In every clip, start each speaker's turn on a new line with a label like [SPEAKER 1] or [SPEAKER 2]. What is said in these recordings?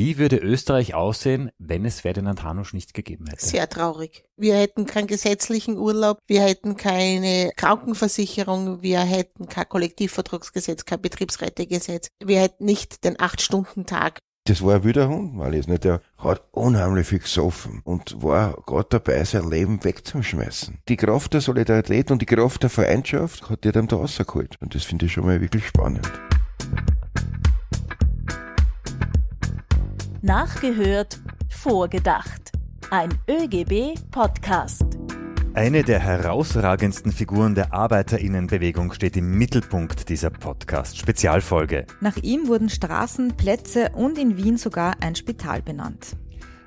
[SPEAKER 1] Wie würde Österreich aussehen, wenn es Ferdinand Hanusch nicht gegeben hätte?
[SPEAKER 2] Sehr traurig. Wir hätten keinen gesetzlichen Urlaub, wir hätten keine Krankenversicherung, wir hätten kein Kollektivvertragsgesetz, kein Betriebsrätegesetz, wir hätten nicht den Acht-Stunden-Tag.
[SPEAKER 3] Das war ein wilder Hund, weil es nicht. Der hat unheimlich viel gesoffen und war gerade dabei, sein Leben wegzuschmeißen. Die Kraft der Solidarität und die Kraft der Vereindschaft hat er dann da rausgeholt. Und das finde ich schon mal wirklich spannend.
[SPEAKER 4] Nachgehört, vorgedacht. Ein ÖGB-Podcast.
[SPEAKER 1] Eine der herausragendsten Figuren der Arbeiterinnenbewegung steht im Mittelpunkt dieser Podcast-Spezialfolge.
[SPEAKER 5] Nach ihm wurden Straßen, Plätze und in Wien sogar ein Spital benannt.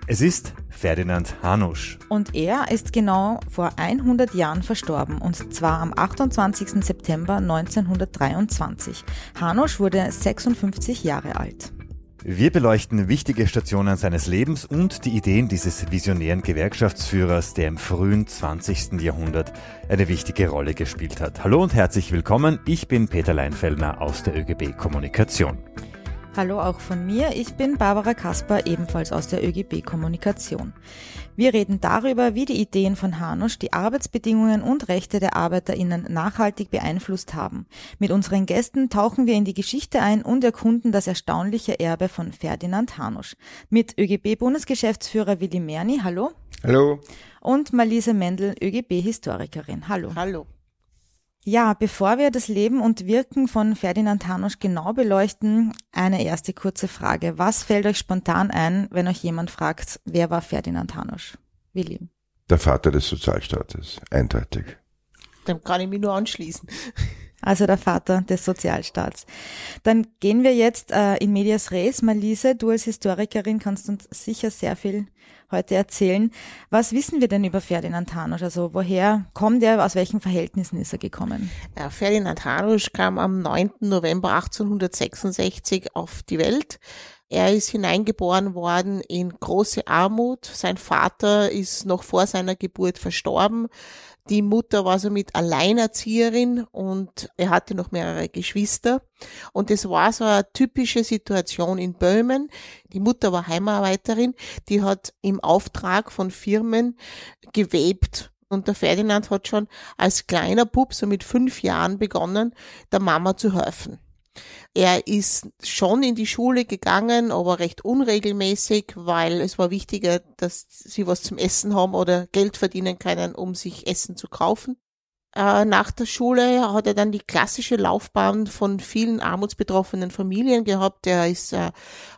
[SPEAKER 1] Es ist Ferdinand Hanusch.
[SPEAKER 5] Und er ist genau vor 100 Jahren verstorben, und zwar am 28. September 1923. Hanusch wurde 56 Jahre alt.
[SPEAKER 1] Wir beleuchten wichtige Stationen seines Lebens und die Ideen dieses visionären Gewerkschaftsführers, der im frühen 20. Jahrhundert eine wichtige Rolle gespielt hat. Hallo und herzlich willkommen. Ich bin Peter Leinfellner aus der ÖGB Kommunikation.
[SPEAKER 5] Hallo auch von mir, ich bin Barbara Kasper, ebenfalls aus der ÖGB Kommunikation. Wir reden darüber, wie die Ideen von Hanusch die Arbeitsbedingungen und Rechte der ArbeiterInnen nachhaltig beeinflusst haben. Mit unseren Gästen tauchen wir in die Geschichte ein und erkunden das erstaunliche Erbe von Ferdinand Hanusch. Mit ÖGB-Bundesgeschäftsführer Willi Merni, hallo.
[SPEAKER 3] Hallo.
[SPEAKER 5] Und Malise Mendel, ÖGB-Historikerin, hallo.
[SPEAKER 2] Hallo.
[SPEAKER 5] Ja, bevor wir das Leben und Wirken von Ferdinand Hanusch genau beleuchten, eine erste kurze Frage. Was fällt euch spontan ein, wenn euch jemand fragt, wer war Ferdinand Hanusch? Willi.
[SPEAKER 3] Der Vater des Sozialstaates, eindeutig.
[SPEAKER 2] Dem kann ich mich nur anschließen.
[SPEAKER 5] Also der Vater des Sozialstaats. Dann gehen wir jetzt äh, in Medias Res. Malise, du als Historikerin kannst uns sicher sehr viel heute erzählen. Was wissen wir denn über Ferdinand Hanusch? Also woher kommt er, aus welchen Verhältnissen ist er gekommen?
[SPEAKER 2] Ja, Ferdinand Hanusch kam am 9. November 1866 auf die Welt. Er ist hineingeboren worden in große Armut. Sein Vater ist noch vor seiner Geburt verstorben. Die Mutter war somit Alleinerzieherin und er hatte noch mehrere Geschwister. Und es war so eine typische Situation in Böhmen. Die Mutter war Heimarbeiterin, die hat im Auftrag von Firmen gewebt. Und der Ferdinand hat schon als kleiner Bub, so mit fünf Jahren, begonnen, der Mama zu helfen. Er ist schon in die Schule gegangen, aber recht unregelmäßig, weil es war wichtiger, dass sie was zum Essen haben oder Geld verdienen können, um sich Essen zu kaufen. Äh, nach der Schule hat er dann die klassische Laufbahn von vielen armutsbetroffenen Familien gehabt. Er ist, äh,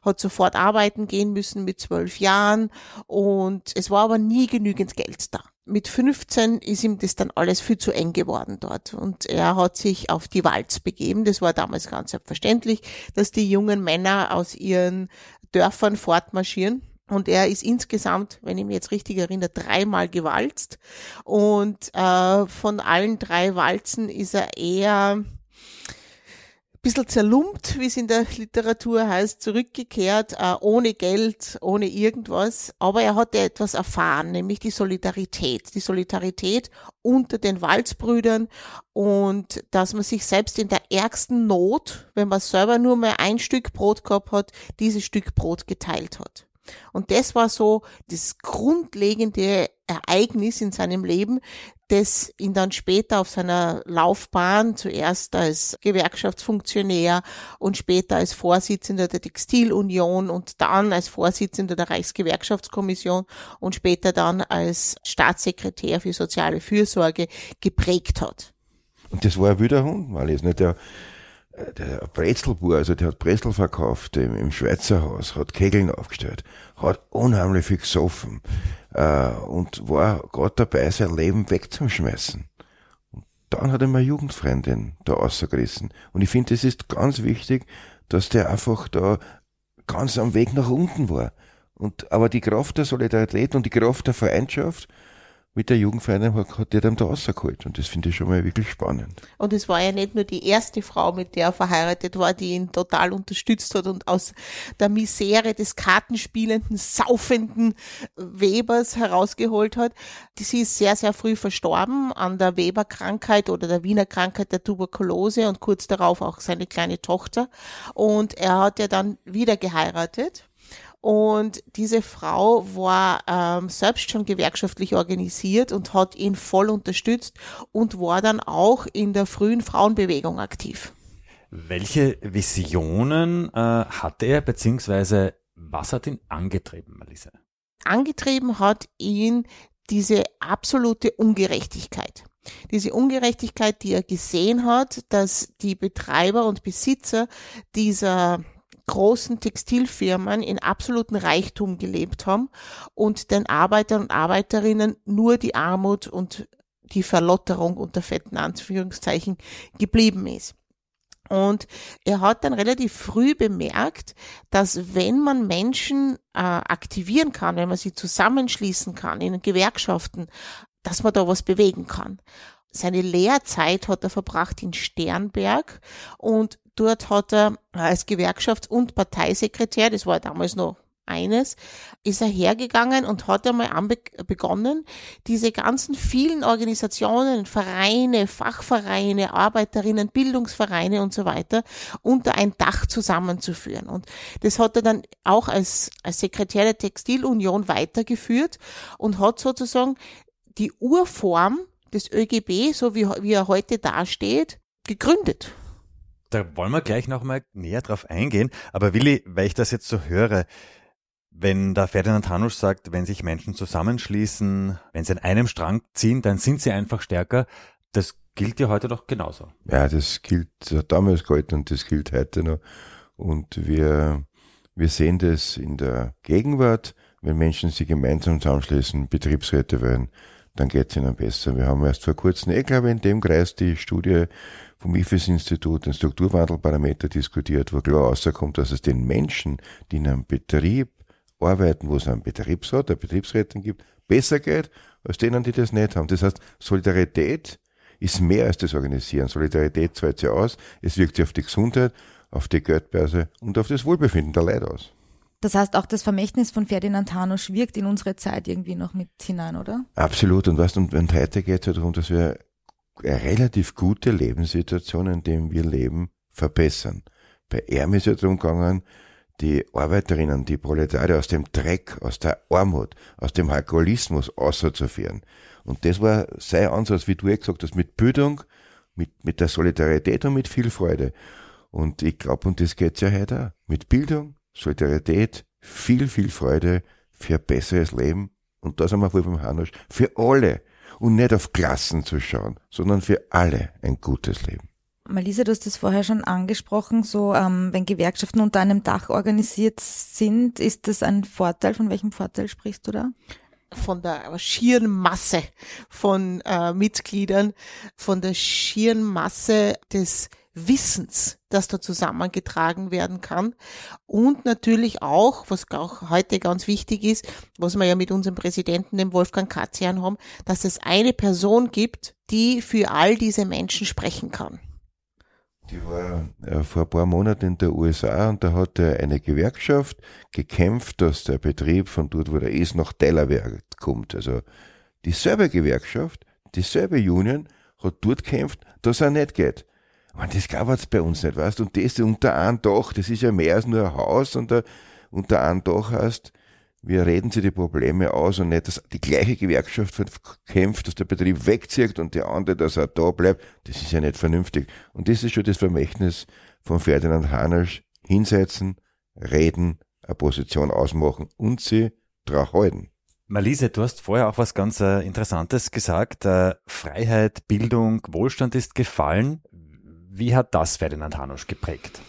[SPEAKER 2] hat sofort arbeiten gehen müssen mit zwölf Jahren und es war aber nie genügend Geld da mit 15 ist ihm das dann alles viel zu eng geworden dort. Und er hat sich auf die Walz begeben. Das war damals ganz selbstverständlich, dass die jungen Männer aus ihren Dörfern fortmarschieren. Und er ist insgesamt, wenn ich mich jetzt richtig erinnere, dreimal gewalzt. Und äh, von allen drei Walzen ist er eher bisschen zerlumpt, wie es in der Literatur heißt, zurückgekehrt, äh, ohne Geld, ohne irgendwas. Aber er hatte etwas erfahren, nämlich die Solidarität. Die Solidarität unter den Walzbrüdern und dass man sich selbst in der ärgsten Not, wenn man selber nur mehr ein Stück Brot gehabt hat, dieses Stück Brot geteilt hat. Und das war so das grundlegende Ereignis in seinem Leben, das ihn dann später auf seiner Laufbahn zuerst als Gewerkschaftsfunktionär und später als Vorsitzender der Textilunion und dann als Vorsitzender der Reichsgewerkschaftskommission und später dann als Staatssekretär für soziale Fürsorge geprägt hat.
[SPEAKER 3] Und das war ein wilder Hund, weil es nicht der der Brezelbur, also der hat Brezel verkauft im, im Schweizer Haus, hat Kegeln aufgestellt, hat unheimlich viel gesoffen äh, und war gerade dabei, sein Leben wegzuschmeißen. Und dann hat er meine Jugendfreundin da rausgerissen. Und ich finde, es ist ganz wichtig, dass der einfach da ganz am Weg nach unten war. Und, aber die Kraft der Solidarität und die Kraft der Vereindschaft, mit der Jugendfreundin hat, hat die dann da rausgeholt. Und das finde ich schon mal wirklich spannend.
[SPEAKER 2] Und es war ja nicht nur die erste Frau, mit der er verheiratet war, die ihn total unterstützt hat und aus der Misere des kartenspielenden, saufenden Webers herausgeholt hat. Sie ist sehr, sehr früh verstorben an der Weberkrankheit oder der Wiener Krankheit der Tuberkulose und kurz darauf auch seine kleine Tochter. Und er hat ja dann wieder geheiratet Und diese Frau war ähm, selbst schon gewerkschaftlich organisiert und hat ihn voll unterstützt und war dann auch in der frühen Frauenbewegung aktiv.
[SPEAKER 1] Welche Visionen äh, hatte er, beziehungsweise was hat ihn angetrieben, Malise?
[SPEAKER 2] Angetrieben hat ihn diese absolute Ungerechtigkeit. Diese Ungerechtigkeit, die er gesehen hat, dass die Betreiber und Besitzer dieser großen Textilfirmen in absoluten Reichtum gelebt haben und den Arbeitern und Arbeiterinnen nur die Armut und die Verlotterung unter fetten Anführungszeichen geblieben ist. Und er hat dann relativ früh bemerkt, dass wenn man Menschen äh, aktivieren kann, wenn man sie zusammenschließen kann in Gewerkschaften, dass man da was bewegen kann. Seine Lehrzeit hat er verbracht in Sternberg und dort hat er als Gewerkschafts- und Parteisekretär, das war damals noch eines, ist er hergegangen und hat einmal begonnen, diese ganzen vielen Organisationen, Vereine, Fachvereine, Arbeiterinnen, Bildungsvereine und so weiter unter ein Dach zusammenzuführen. Und das hat er dann auch als, als Sekretär der Textilunion weitergeführt und hat sozusagen die Urform des ÖGB, so wie, wie er heute dasteht, gegründet.
[SPEAKER 1] Da wollen wir gleich nochmal näher drauf eingehen. Aber Willi, weil ich das jetzt so höre, wenn der Ferdinand Hanusch sagt, wenn sich Menschen zusammenschließen, wenn sie an einem Strang ziehen, dann sind sie einfach stärker. Das gilt ja heute doch genauso.
[SPEAKER 3] Ja, das gilt damals gehalten und das gilt heute noch. Und wir, wir sehen das in der Gegenwart, wenn Menschen sich gemeinsam zusammenschließen, Betriebsräte werden, dann geht es ihnen besser. Wir haben erst vor kurzem, ich glaube, in dem Kreis die Studie vom IFES-Institut, den Strukturwandelparameter diskutiert, wo klar rauskommt, dass es den Menschen, die in einem Betrieb arbeiten, wo es einen Betriebsrat, eine Betriebsrätin gibt, besser geht, als denen, die das nicht haben. Das heißt, Solidarität ist mehr als das Organisieren. Solidarität zahlt sich aus, es wirkt sich auf die Gesundheit, auf die Geldbörse und auf das Wohlbefinden der Leute aus.
[SPEAKER 5] Das heißt, auch das Vermächtnis von Ferdinand Hanusch wirkt in unsere Zeit irgendwie noch mit hinein, oder?
[SPEAKER 3] Absolut. Und was und, und heute geht es ja darum, dass wir eine relativ gute Lebenssituation, in der wir leben, verbessern. Bei ihm ist ja darum gegangen, die Arbeiterinnen, die Proletarier aus dem Dreck, aus der Armut, aus dem Alkoholismus auszuführen. Und das war sein Ansatz, wie du ja gesagt hast, mit Bildung, mit, mit der Solidarität und mit viel Freude. Und ich glaube, und das geht's ja heute auch. Mit Bildung, Solidarität, viel, viel Freude für ein besseres Leben. Und da sind wir voll beim Hanusch. Für alle. Und nicht auf Klassen zu schauen, sondern für alle ein gutes Leben.
[SPEAKER 5] Malisa, du hast das vorher schon angesprochen, so ähm, wenn Gewerkschaften unter einem Dach organisiert sind, ist das ein Vorteil? Von welchem Vorteil sprichst du da?
[SPEAKER 2] Von der schieren Masse von äh, Mitgliedern, von der schieren Masse des Wissens, das da zusammengetragen werden kann. Und natürlich auch, was auch heute ganz wichtig ist, was wir ja mit unserem Präsidenten, dem Wolfgang Katzian haben, dass es eine Person gibt, die für all diese Menschen sprechen kann.
[SPEAKER 3] Die war äh, vor ein paar Monaten in der USA und da hat eine Gewerkschaft gekämpft, dass der Betrieb von dort, wo der ist, nach Delaware kommt. Also dieselbe Gewerkschaft, dieselbe Union hat dort gekämpft, dass er nicht geht. Man, das gab bei uns nicht, weißt Und das unter einem Dach, das ist ja mehr als nur ein Haus und unter einem Dach heißt, wir reden sie die Probleme aus und nicht, dass die gleiche Gewerkschaft kämpft, dass der Betrieb wegzieht und der andere, dass er da bleibt. Das ist ja nicht vernünftig. Und das ist schon das Vermächtnis von Ferdinand Hanasch. Hinsetzen, reden, eine Position ausmachen und sie drauf halten.
[SPEAKER 1] Malise, du hast vorher auch was ganz äh, Interessantes gesagt. Äh, Freiheit, Bildung, Wohlstand ist gefallen. Wie hat das Ferdinand Hanusch geprägt?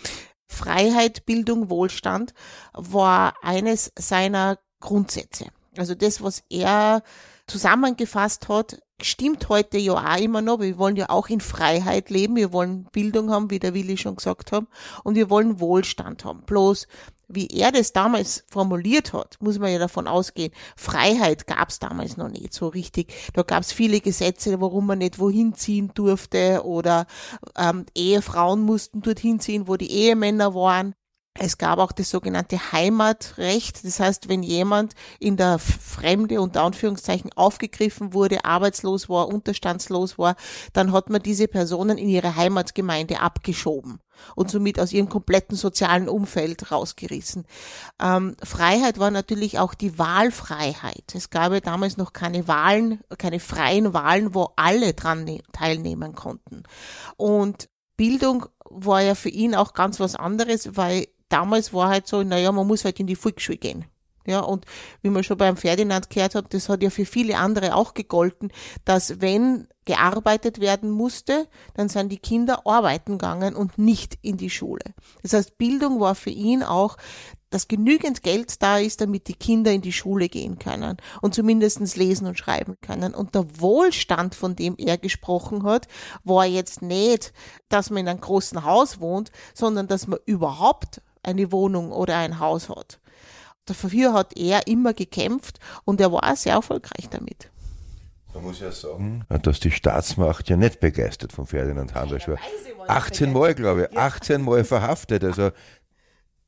[SPEAKER 2] Freiheit, Bildung, Wohlstand war eines seiner Grundsätze. Also das, was er zusammengefasst hat, stimmt heute ja auch immer noch. Wir wollen ja auch in Freiheit leben. Wir wollen Bildung haben, wie der Willi schon gesagt hat. Und wir wollen Wohlstand haben. Bloß, wie er das damals formuliert hat, muss man ja davon ausgehen, Freiheit gab es damals noch nicht so richtig. Da gab es viele Gesetze, warum man nicht wohin ziehen durfte oder ähm, Ehefrauen mussten dorthin ziehen, wo die Ehemänner waren. Es gab auch das sogenannte Heimatrecht. Das heißt, wenn jemand in der Fremde unter Anführungszeichen aufgegriffen wurde, arbeitslos war, unterstandslos war, dann hat man diese Personen in ihre Heimatgemeinde abgeschoben und somit aus ihrem kompletten sozialen Umfeld rausgerissen. Ähm, Freiheit war natürlich auch die Wahlfreiheit. Es gab ja damals noch keine Wahlen, keine freien Wahlen, wo alle dran ne-, teilnehmen konnten. Und Bildung war ja für ihn auch ganz was anderes, weil damals war halt so, naja, man muss halt in die Volksschule gehen. Ja, und wie man schon beim Ferdinand gehört hat, das hat ja für viele andere auch gegolten, dass wenn gearbeitet werden musste, dann sind die Kinder arbeiten gegangen und nicht in die Schule. Das heißt, Bildung war für ihn auch, dass genügend Geld da ist, damit die Kinder in die Schule gehen können und zumindestens lesen und schreiben können. Und der Wohlstand, von dem er gesprochen hat, war jetzt nicht, dass man in einem großen Haus wohnt, sondern dass man überhaupt eine Wohnung oder ein Haus hat. Dafür hat er immer gekämpft und er war sehr erfolgreich damit.
[SPEAKER 3] Man muss ja sagen, dass die Staatsmacht ja nicht begeistert von Ferdinand Handels war. 18 Mal, glaube ich, 18 Mal verhaftet. Also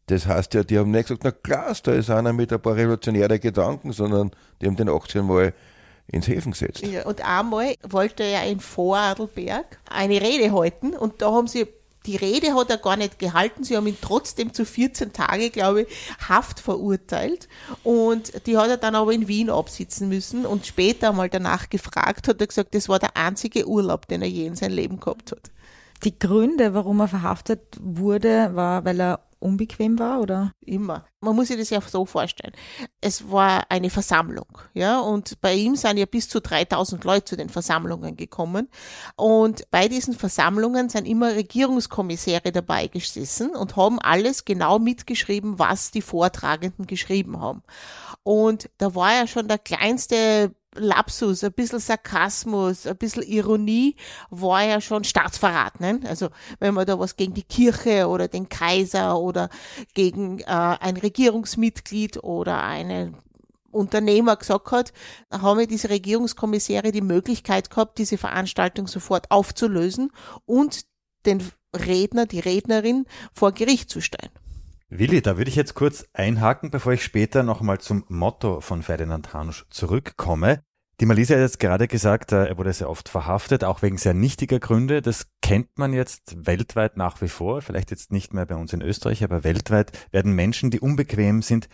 [SPEAKER 3] das heißt ja, die haben nicht gesagt, na klar, da ist einer mit ein paar revolutionären Gedanken, sondern die haben den 18 Mal ins Häfen gesetzt.
[SPEAKER 2] Ja, und einmal wollte er in Vorarlberg eine Rede halten und da haben sie die Rede hat er gar nicht gehalten. Sie haben ihn trotzdem zu 14 Tage, glaube ich, Haft verurteilt. Und die hat er dann aber in Wien absitzen müssen. Und später mal danach gefragt, hat er gesagt, das war der einzige Urlaub, den er je in seinem Leben gehabt hat.
[SPEAKER 5] Die Gründe, warum er verhaftet wurde, war, weil er unbequem war, oder?
[SPEAKER 2] Immer. Man muss sich das ja so vorstellen. Es war eine Versammlung, ja, und bei ihm sind ja bis zu 3000 Leute zu den Versammlungen gekommen. Und bei diesen Versammlungen sind immer Regierungskommissäre dabei gesessen und haben alles genau mitgeschrieben, was die Vortragenden geschrieben haben. Und da war ja schon der kleinste Lapsus, ein bisschen Sarkasmus, ein bisschen Ironie war ja schon Staatsverrat. Ne? Also wenn man da was gegen die Kirche oder den Kaiser oder gegen äh, ein Regierungsmitglied oder einen Unternehmer gesagt hat, haben wir diese Regierungskommissäre die Möglichkeit gehabt, diese Veranstaltung sofort aufzulösen und den Redner, die Rednerin vor Gericht zu stellen.
[SPEAKER 1] Willi, da würde ich jetzt kurz einhaken, bevor ich später nochmal zum Motto von Ferdinand Hanusch zurückkomme. Die Malisa hat jetzt gerade gesagt, äh, er wurde sehr oft verhaftet, auch wegen sehr nichtiger Gründe. Das kennt man jetzt weltweit nach wie vor, vielleicht jetzt nicht mehr bei uns in Österreich, aber weltweit werden Menschen, die unbequem sind,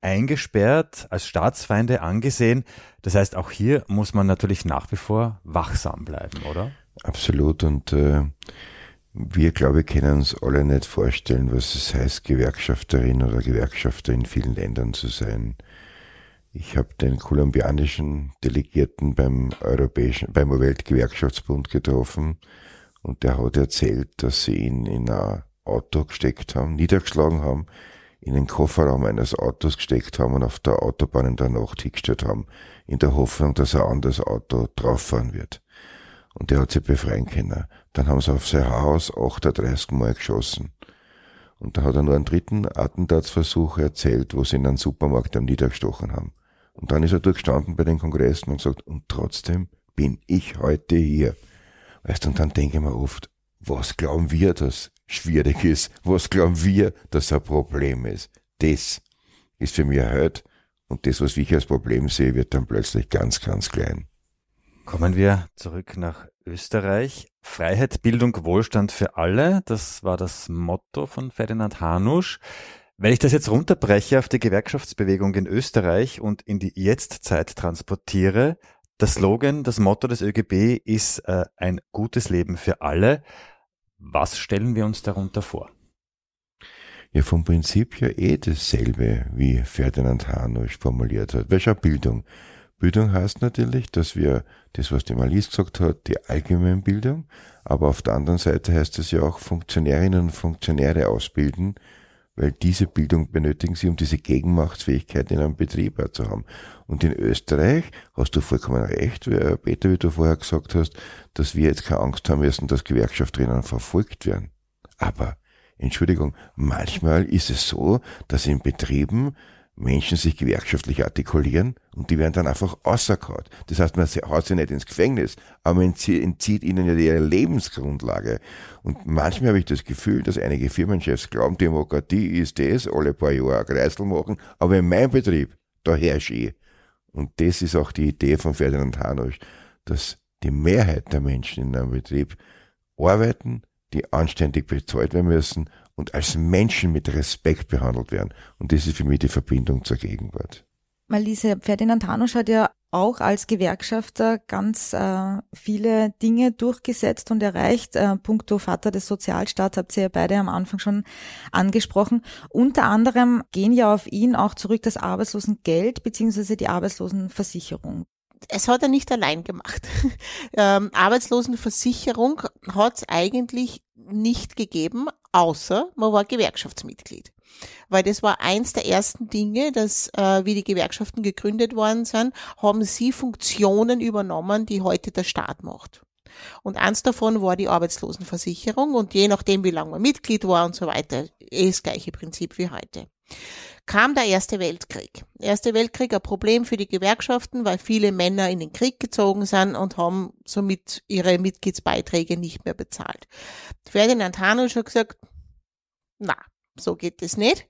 [SPEAKER 1] eingesperrt, als Staatsfeinde angesehen. Das heißt, auch hier muss man natürlich nach wie vor wachsam bleiben, oder?
[SPEAKER 3] Absolut. Und äh, wir, glaube ich, können uns alle nicht vorstellen, was es heißt, Gewerkschafterin oder Gewerkschafter in vielen Ländern zu sein. Ich habe den kolumbianischen Delegierten beim Europäischen, beim Weltgewerkschaftsbund getroffen und der hat erzählt, dass sie ihn in ein Auto gesteckt haben, niedergeschlagen haben, in den Kofferraum eines Autos gesteckt haben und auf der Autobahn in der Nacht hingestellt haben, in der Hoffnung, dass ein anderes Auto drauffahren wird. Und der hat sich befreien können. Dann haben sie auf sein Haus 38 Mal geschossen. Und dann hat er nur einen dritten Attentatsversuch erzählt, wo sie in einem Supermarkt am niedergestochen haben. Und dann ist er durchgestanden bei den Kongressen und gesagt, und trotzdem bin ich heute hier. Weißt du, und dann denke ich mir oft, was glauben wir, dass schwierig ist? Was glauben wir, dass ein Problem ist? Das ist für mich heute. Und das, was ich als Problem sehe, wird dann plötzlich ganz, ganz klein.
[SPEAKER 1] Kommen wir zurück nach Österreich. Freiheit, Bildung, Wohlstand für alle. Das war das Motto von Ferdinand Hanusch. Wenn ich das jetzt runterbreche auf die Gewerkschaftsbewegung in Österreich und in die Jetztzeit transportiere, das Slogan, das Motto des ÖGB ist äh, ein gutes Leben für alle. Was stellen wir uns darunter vor?
[SPEAKER 3] Ja, vom Prinzip ja eh dasselbe, wie Ferdinand Hanusch formuliert hat. Welcher Bildung? Bildung heißt natürlich, dass wir das, was die Malis gesagt hat, die Allgemeinbildung, aber auf der anderen Seite heißt es ja auch Funktionärinnen und Funktionäre ausbilden, weil diese Bildung benötigen sie, um diese Gegenmachtsfähigkeit in einem Betrieb auch zu haben. Und in Österreich hast du vollkommen recht, Peter, wie du vorher gesagt hast, dass wir jetzt keine Angst haben müssen, dass Gewerkschafterinnen verfolgt werden. Aber, Entschuldigung, manchmal ist es so, dass in Betrieben Menschen sich gewerkschaftlich artikulieren und die werden dann einfach außergehauen. Das heißt, man haut sie nicht ins Gefängnis, aber man entzieht ihnen ja ihre Lebensgrundlage. Und manchmal habe ich das Gefühl, dass einige Firmenchefs glauben, Demokratie ist das, alle paar Jahre ein Kreisel machen, aber in meinem Betrieb, da herrsche ich. Und das ist auch die Idee von Ferdinand Hanusch, dass die Mehrheit der Menschen in einem Betrieb arbeiten, die anständig bezahlt werden müssen und als Menschen mit Respekt behandelt werden. Und das ist für mich die Verbindung zur Gegenwart.
[SPEAKER 5] Malise, Ferdinand Hanusch hat ja auch als Gewerkschafter ganz äh, viele Dinge durchgesetzt und erreicht. Äh, puncto Vater des Sozialstaats habt ihr ja beide am Anfang schon angesprochen. Unter anderem gehen ja auf ihn auch zurück das Arbeitslosengeld beziehungsweise die Arbeitslosenversicherung
[SPEAKER 2] es hat er nicht allein gemacht. ähm, Arbeitslosenversicherung hat es eigentlich nicht gegeben, außer man war Gewerkschaftsmitglied. Weil das war eins der ersten Dinge, dass äh, wie die Gewerkschaften gegründet worden sind, haben sie Funktionen übernommen, die heute der Staat macht. Und eins davon war die Arbeitslosenversicherung und je nachdem, wie lange man Mitglied war und so weiter, eh das gleiche Prinzip wie heute kam der Erste Weltkrieg. Erste Weltkrieg ein Problem für die Gewerkschaften, weil viele Männer in den Krieg gezogen sind und haben somit ihre Mitgliedsbeiträge nicht mehr bezahlt. Ferdinand Hanusch hat gesagt, na, so geht es nicht.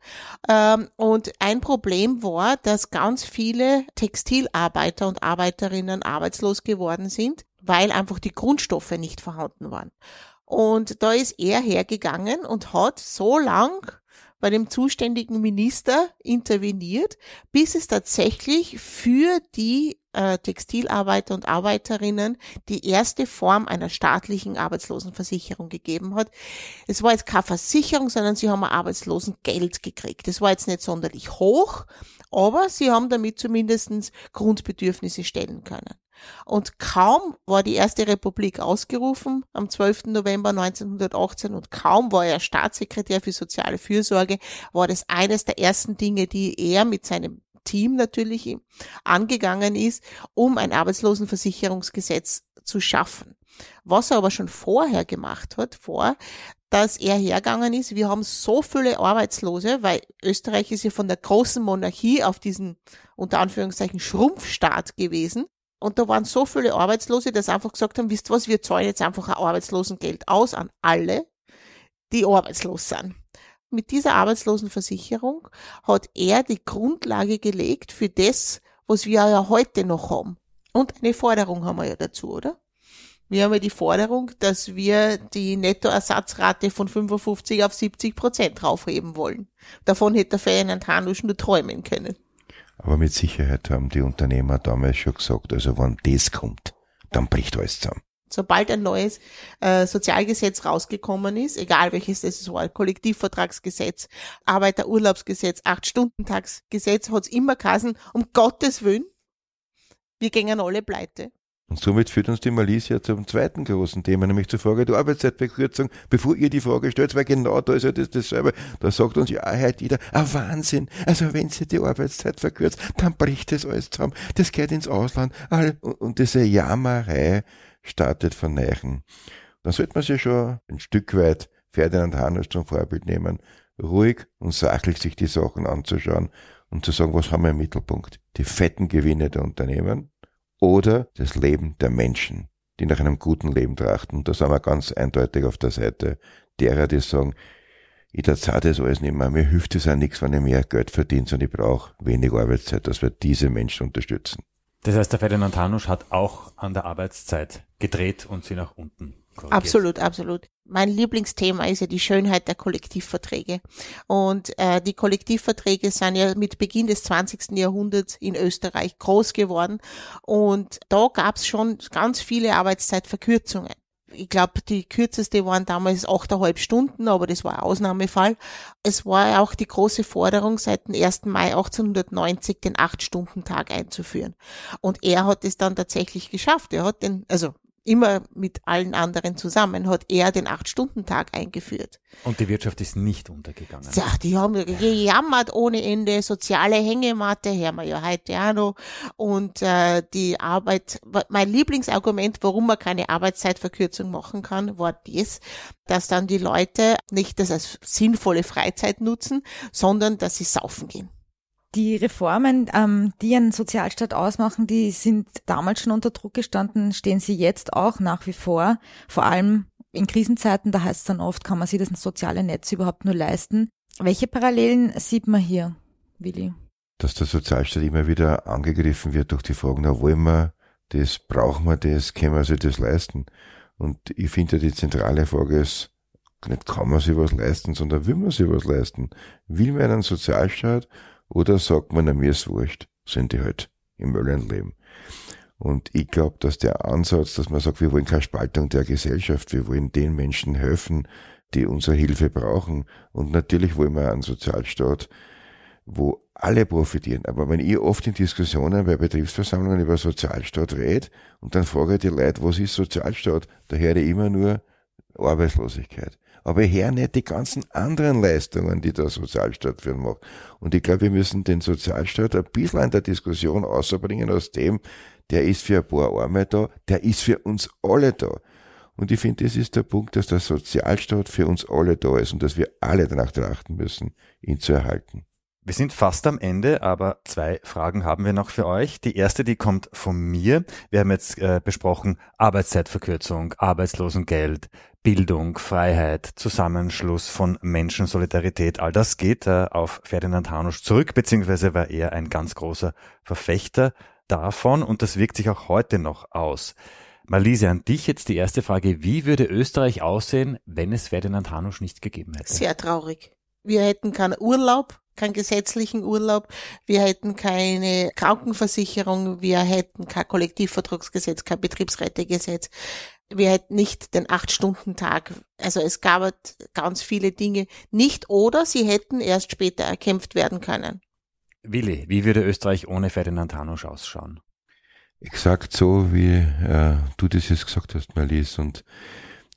[SPEAKER 2] Ähm, und ein Problem war, dass ganz viele Textilarbeiter und Arbeiterinnen arbeitslos geworden sind, weil einfach die Grundstoffe nicht vorhanden waren. Und da ist er hergegangen und hat so lang bei dem zuständigen Minister interveniert, bis es tatsächlich für die äh, Textilarbeiter und Arbeiterinnen die erste Form einer staatlichen Arbeitslosenversicherung gegeben hat. Es war jetzt keine Versicherung, sondern sie haben ein Arbeitslosengeld gekriegt. Das war jetzt nicht sonderlich hoch, aber sie haben damit zumindest Grundbedürfnisse stellen können. Und kaum war die erste Republik ausgerufen am 12. November 1918 und kaum war er Staatssekretär für soziale Fürsorge, war das eines der ersten Dinge, die er mit seinem Team natürlich angegangen ist, um ein Arbeitslosenversicherungsgesetz zu schaffen. Was er aber schon vorher gemacht hat, vor, dass er hergegangen ist, wir haben so viele Arbeitslose, weil Österreich ist ja von der großen Monarchie auf diesen unter Anführungszeichen Schrumpfstaat gewesen. Und da waren so viele Arbeitslose, dass einfach gesagt haben, wisst was, wir zahlen jetzt einfach ein Arbeitslosengeld aus an alle, die arbeitslos sind. Mit dieser Arbeitslosenversicherung hat er die Grundlage gelegt für das, was wir ja heute noch haben. Und eine Forderung haben wir ja dazu, oder? Wir haben ja die Forderung, dass wir die Nettoersatzrate von 55 auf 70 Prozent raufheben wollen. Davon hätte der Ferdinand Hanusch nur träumen können.
[SPEAKER 3] Aber mit Sicherheit haben die Unternehmer damals schon gesagt, also wenn das kommt, dann bricht alles zusammen.
[SPEAKER 2] Sobald ein neues äh, Sozialgesetz rausgekommen ist, egal welches das war, Kollektivvertragsgesetz, Arbeiterurlaubsgesetz, Acht-Stunden-Tagsgesetz, hat es immer geheißen, um Gottes Willen, wir gingen alle pleite.
[SPEAKER 3] Und somit führt uns die Malicia zum zweiten großen Thema, nämlich zur Frage der Arbeitszeitverkürzung. Bevor ihr die Frage stellt, weil genau da ist ja das dasselbe, da sagt uns ja halt jeder, ah Wahnsinn, also wenn sie die Arbeitszeit verkürzt, dann bricht das alles zusammen, das geht ins Ausland, und diese Jammerei startet von Neichen. Dann sollte man sich schon ein Stück weit Ferdinand Hanus zum Vorbild nehmen, ruhig und sachlich sich die Sachen anzuschauen und zu sagen, was haben wir im Mittelpunkt? Die fetten Gewinne der Unternehmen, oder das Leben der Menschen, die nach einem guten Leben trachten. Und da sind wir ganz eindeutig auf der Seite derer, die sagen, ich zahle das alles nicht mehr, mir hilft es auch nichts, wenn ich mehr Geld verdiene, sondern ich brauche wenig Arbeitszeit, dass wir diese Menschen unterstützen.
[SPEAKER 1] Das heißt, der Ferdinand Hanusch hat auch an der Arbeitszeit gedreht und sie nach unten
[SPEAKER 2] korrigiert. Absolut, absolut. Mein Lieblingsthema ist ja die Schönheit der Kollektivverträge. Und äh, die Kollektivverträge sind ja mit Beginn des 20. Jahrhunderts in Österreich groß geworden. Und da gab es schon ganz viele Arbeitszeitverkürzungen ich glaube, die kürzeste waren damals achteinhalb Stunden, aber das war ein Ausnahmefall. Es war auch die große Forderung, seit dem 1. Mai 1890 den Acht-Stunden-Tag einzuführen. Und er hat es dann tatsächlich geschafft. Er hat den, also immer mit allen anderen zusammen, hat er den Acht-Stunden-Tag eingeführt.
[SPEAKER 1] Und die Wirtschaft ist nicht untergegangen.
[SPEAKER 2] Ja, die haben gejammert ohne Ende, soziale Hängematte, hören wir ja heute auch noch. Und äh, die Arbeit, mein Lieblingsargument, warum man keine Arbeitszeitverkürzung machen kann, war das, dass dann die Leute nicht das als sinnvolle Freizeit nutzen, sondern dass sie saufen gehen.
[SPEAKER 5] Die Reformen, ähm, die einen Sozialstaat ausmachen, die sind damals schon unter Druck gestanden, stehen sie jetzt auch nach wie vor. Vor allem in Krisenzeiten, da heißt es dann oft, kann man sich das soziale Netz überhaupt nur leisten. Welche Parallelen sieht man hier, Willi?
[SPEAKER 3] Dass der Sozialstaat immer wieder angegriffen wird durch die Fragen, na wollen wir das, brauchen wir das, können wir sich das leisten? Und ich finde die zentrale Frage ist, nicht kann man sich was leisten, sondern will man sich was leisten? Will man einen Sozialstaat oder sagt man, na mir ist wurscht, sind die halt im Möllen leben? Und ich glaube, dass der Ansatz, dass man sagt, wir wollen keine Spaltung der Gesellschaft, wir wollen den Menschen helfen, die unsere Hilfe brauchen. Und natürlich wollen wir einen Sozialstaat, wo alle profitieren. Aber wenn ich oft in Diskussionen bei Betriebsversammlungen über Sozialstaat rede und dann frage ich die Leute, was ist Sozialstaat, da höre ich immer nur Arbeitslosigkeit. Aber höre nicht die ganzen anderen Leistungen, die der Sozialstaat für ihn macht. Und ich glaube, wir müssen den Sozialstaat ein bisschen in der Diskussion außerbringen aus dem, der ist für ein paar Arme da, der ist für uns alle da. Und ich finde, das ist der Punkt, dass der Sozialstaat für uns alle da ist und dass wir alle danach trachten müssen, ihn zu erhalten.
[SPEAKER 1] Wir sind fast am Ende, aber zwei Fragen haben wir noch für euch. Die erste, die kommt von mir. Wir haben jetzt äh, besprochen Arbeitszeitverkürzung, Arbeitslosengeld, Bildung, Freiheit, Zusammenschluss von Menschen, Solidarität. All das geht äh, auf Ferdinand Hanusch zurück, beziehungsweise war er ein ganz großer Verfechter davon und das wirkt sich auch heute noch aus. Malise, an dich jetzt die erste Frage. Wie würde Österreich aussehen, wenn es Ferdinand Hanusch nicht gegeben hätte?
[SPEAKER 2] Sehr traurig. Wir hätten keinen Urlaub, keinen gesetzlichen Urlaub, wir hätten keine Krankenversicherung, wir hätten kein Kollektivvertragsgesetz, kein Betriebsrätegesetz, wir hätten nicht den Acht-Stunden-Tag. Also es gab halt ganz viele Dinge nicht oder sie hätten erst später erkämpft werden können.
[SPEAKER 1] Willi, wie würde Österreich ohne Ferdinand Hanusch ausschauen?
[SPEAKER 3] Exakt so, wie äh, du das jetzt gesagt hast, Marlies. Und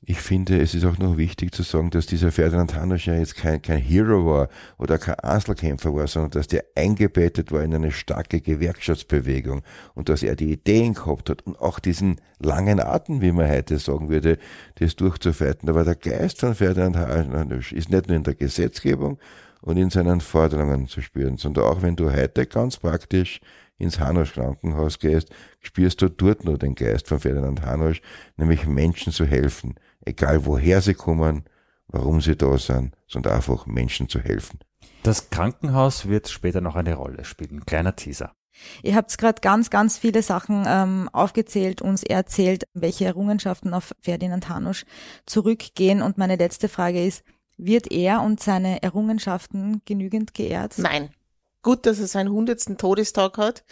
[SPEAKER 3] ich finde, es ist auch noch wichtig zu sagen, dass dieser Ferdinand Hanusch ja jetzt kein, kein Hero war oder kein Einzelkämpfer war, sondern dass der eingebettet war in eine starke Gewerkschaftsbewegung und dass er die Ideen gehabt hat und auch diesen langen Atem, wie man heute sagen würde, das durchzufeiten. Aber der Geist von Ferdinand Hanusch ist nicht nur in der Gesetzgebung, und in seinen Forderungen zu spüren, sondern auch wenn du heute ganz praktisch ins Hanusch Krankenhaus gehst, spürst du dort nur den Geist von Ferdinand Hanusch, nämlich Menschen zu helfen, egal woher sie kommen, warum sie da sind, sondern einfach Menschen zu helfen.
[SPEAKER 1] Das Krankenhaus wird später noch eine Rolle spielen. Kleiner Teaser.
[SPEAKER 5] Ihr habt gerade ganz, ganz viele Sachen ähm, aufgezählt, uns erzählt, welche Errungenschaften auf Ferdinand Hanusch zurückgehen. Und meine letzte Frage ist, wird er und seine Errungenschaften genügend geehrt?
[SPEAKER 2] Nein. Gut, dass er seinen hundertsten Todestag hat,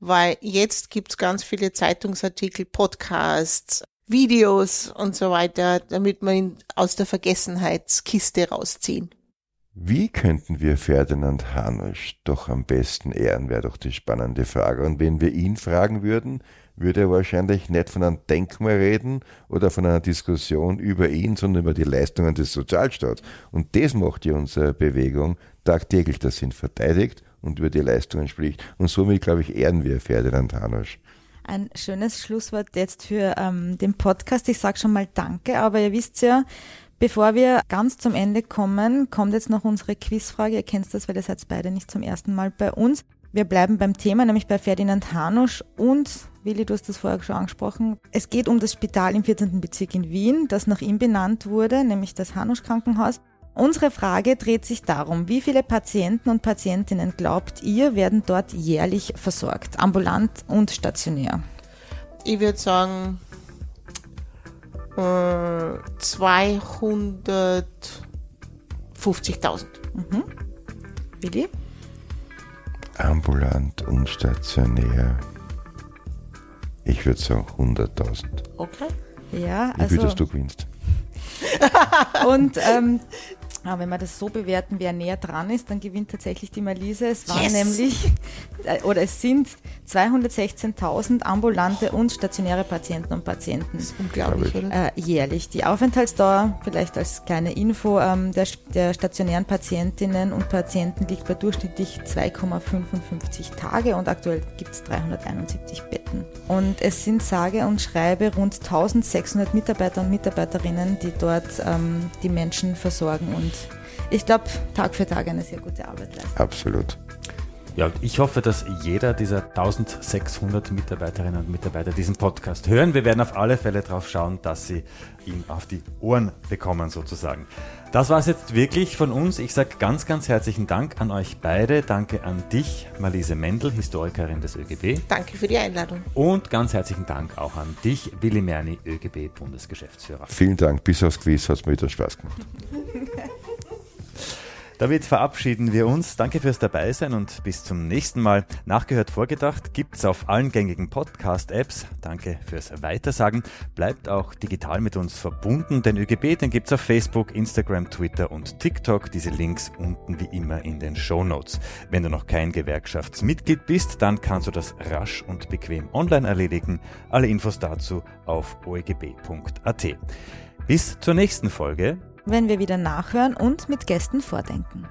[SPEAKER 2] weil jetzt gibt's ganz viele Zeitungsartikel, Podcasts, Videos und so weiter, damit wir ihn aus der Vergessenheitskiste rausziehen.
[SPEAKER 3] Wie könnten wir Ferdinand Hanusch doch am besten ehren, wäre doch die spannende Frage. Und wenn wir ihn fragen würden, würde er wahrscheinlich nicht von einem Denkmal reden oder von einer Diskussion über ihn, sondern über die Leistungen des Sozialstaats. Und das macht ja unsere Bewegung tagtäglich, dass sie ihn verteidigt und über die Leistungen spricht. Und somit, glaube ich, ehren wir Ferdinand Hanusch.
[SPEAKER 5] Ein schönes Schlusswort jetzt für ähm, den Podcast. Ich sage schon mal Danke, aber ihr wisst ja, Bevor wir ganz zum Ende kommen, kommt jetzt noch unsere Quizfrage. Ihr kennt das, weil ihr seid beide nicht zum ersten Mal bei uns. Wir bleiben beim Thema, nämlich bei Ferdinand Hanusch und Willi, du hast das vorher schon angesprochen. Es geht um das Spital im 14. Bezirk in Wien, das nach ihm benannt wurde, nämlich das Hanusch Krankenhaus. Unsere Frage dreht sich darum, wie viele Patienten und Patientinnen glaubt ihr, werden dort jährlich versorgt, ambulant und stationär?
[SPEAKER 2] Ich würde sagen äh, 250.000.
[SPEAKER 5] Mhm. Willi?
[SPEAKER 3] Ambulant und stationär. Ich würde sagen 100.000.
[SPEAKER 2] Okay.
[SPEAKER 5] Ja,
[SPEAKER 3] will,
[SPEAKER 5] also.
[SPEAKER 3] dass du gewinnst.
[SPEAKER 5] Und ähm, ja, wenn man das so bewerten, wer näher dran ist, dann gewinnt tatsächlich die Malise. Es waren
[SPEAKER 2] Yes!
[SPEAKER 5] nämlich, äh, oder es sind 216.000 ambulante und stationäre Patienten und Patienten
[SPEAKER 2] Unglaublich,
[SPEAKER 3] Glaube
[SPEAKER 2] oder?
[SPEAKER 5] äh, jährlich. Die Aufenthaltsdauer, vielleicht als kleine Info, ähm, der, der stationären Patientinnen und Patienten liegt bei durchschnittlich 2,55 Tage und aktuell gibt es 371 Betten. Und es sind sage und schreibe rund 1600 Mitarbeiter und Mitarbeiterinnen, die dort ähm, die Menschen versorgen und ich glaube, Tag für Tag eine sehr gute Arbeit leisten.
[SPEAKER 3] Absolut.
[SPEAKER 1] Ja, ich hoffe, dass jeder dieser 1600 Mitarbeiterinnen und Mitarbeiter diesen Podcast hören. Wir werden auf alle Fälle darauf schauen, dass sie ihn auf die Ohren bekommen sozusagen. Das war es jetzt wirklich von uns. Ich sage ganz, ganz herzlichen Dank an euch beide. Danke an dich, Marlise Mendel, Historikerin des ÖGB.
[SPEAKER 2] Danke für die Einladung.
[SPEAKER 1] Und ganz herzlichen Dank auch an dich, Willi Merni, ÖGB-Bundesgeschäftsführer.
[SPEAKER 3] Vielen Dank. Bis aufs Quiz hat es mir wieder Spaß gemacht.
[SPEAKER 1] Damit verabschieden wir uns. Danke fürs Dabeisein und bis zum nächsten Mal. Nachgehört vorgedacht gibt's auf allen gängigen Podcast-Apps. Danke fürs Weitersagen. Bleibt auch digital mit uns verbunden. Den ÖGB, den gibt's auf Facebook, Instagram, Twitter und TikTok. Diese Links unten wie immer in den Show Notes. Wenn du noch kein Gewerkschaftsmitglied bist, dann kannst du das rasch und bequem online erledigen. Alle Infos dazu auf oegb.at. Bis zur nächsten Folge
[SPEAKER 5] wenn wir wieder nachhören und mit Gästen vordenken.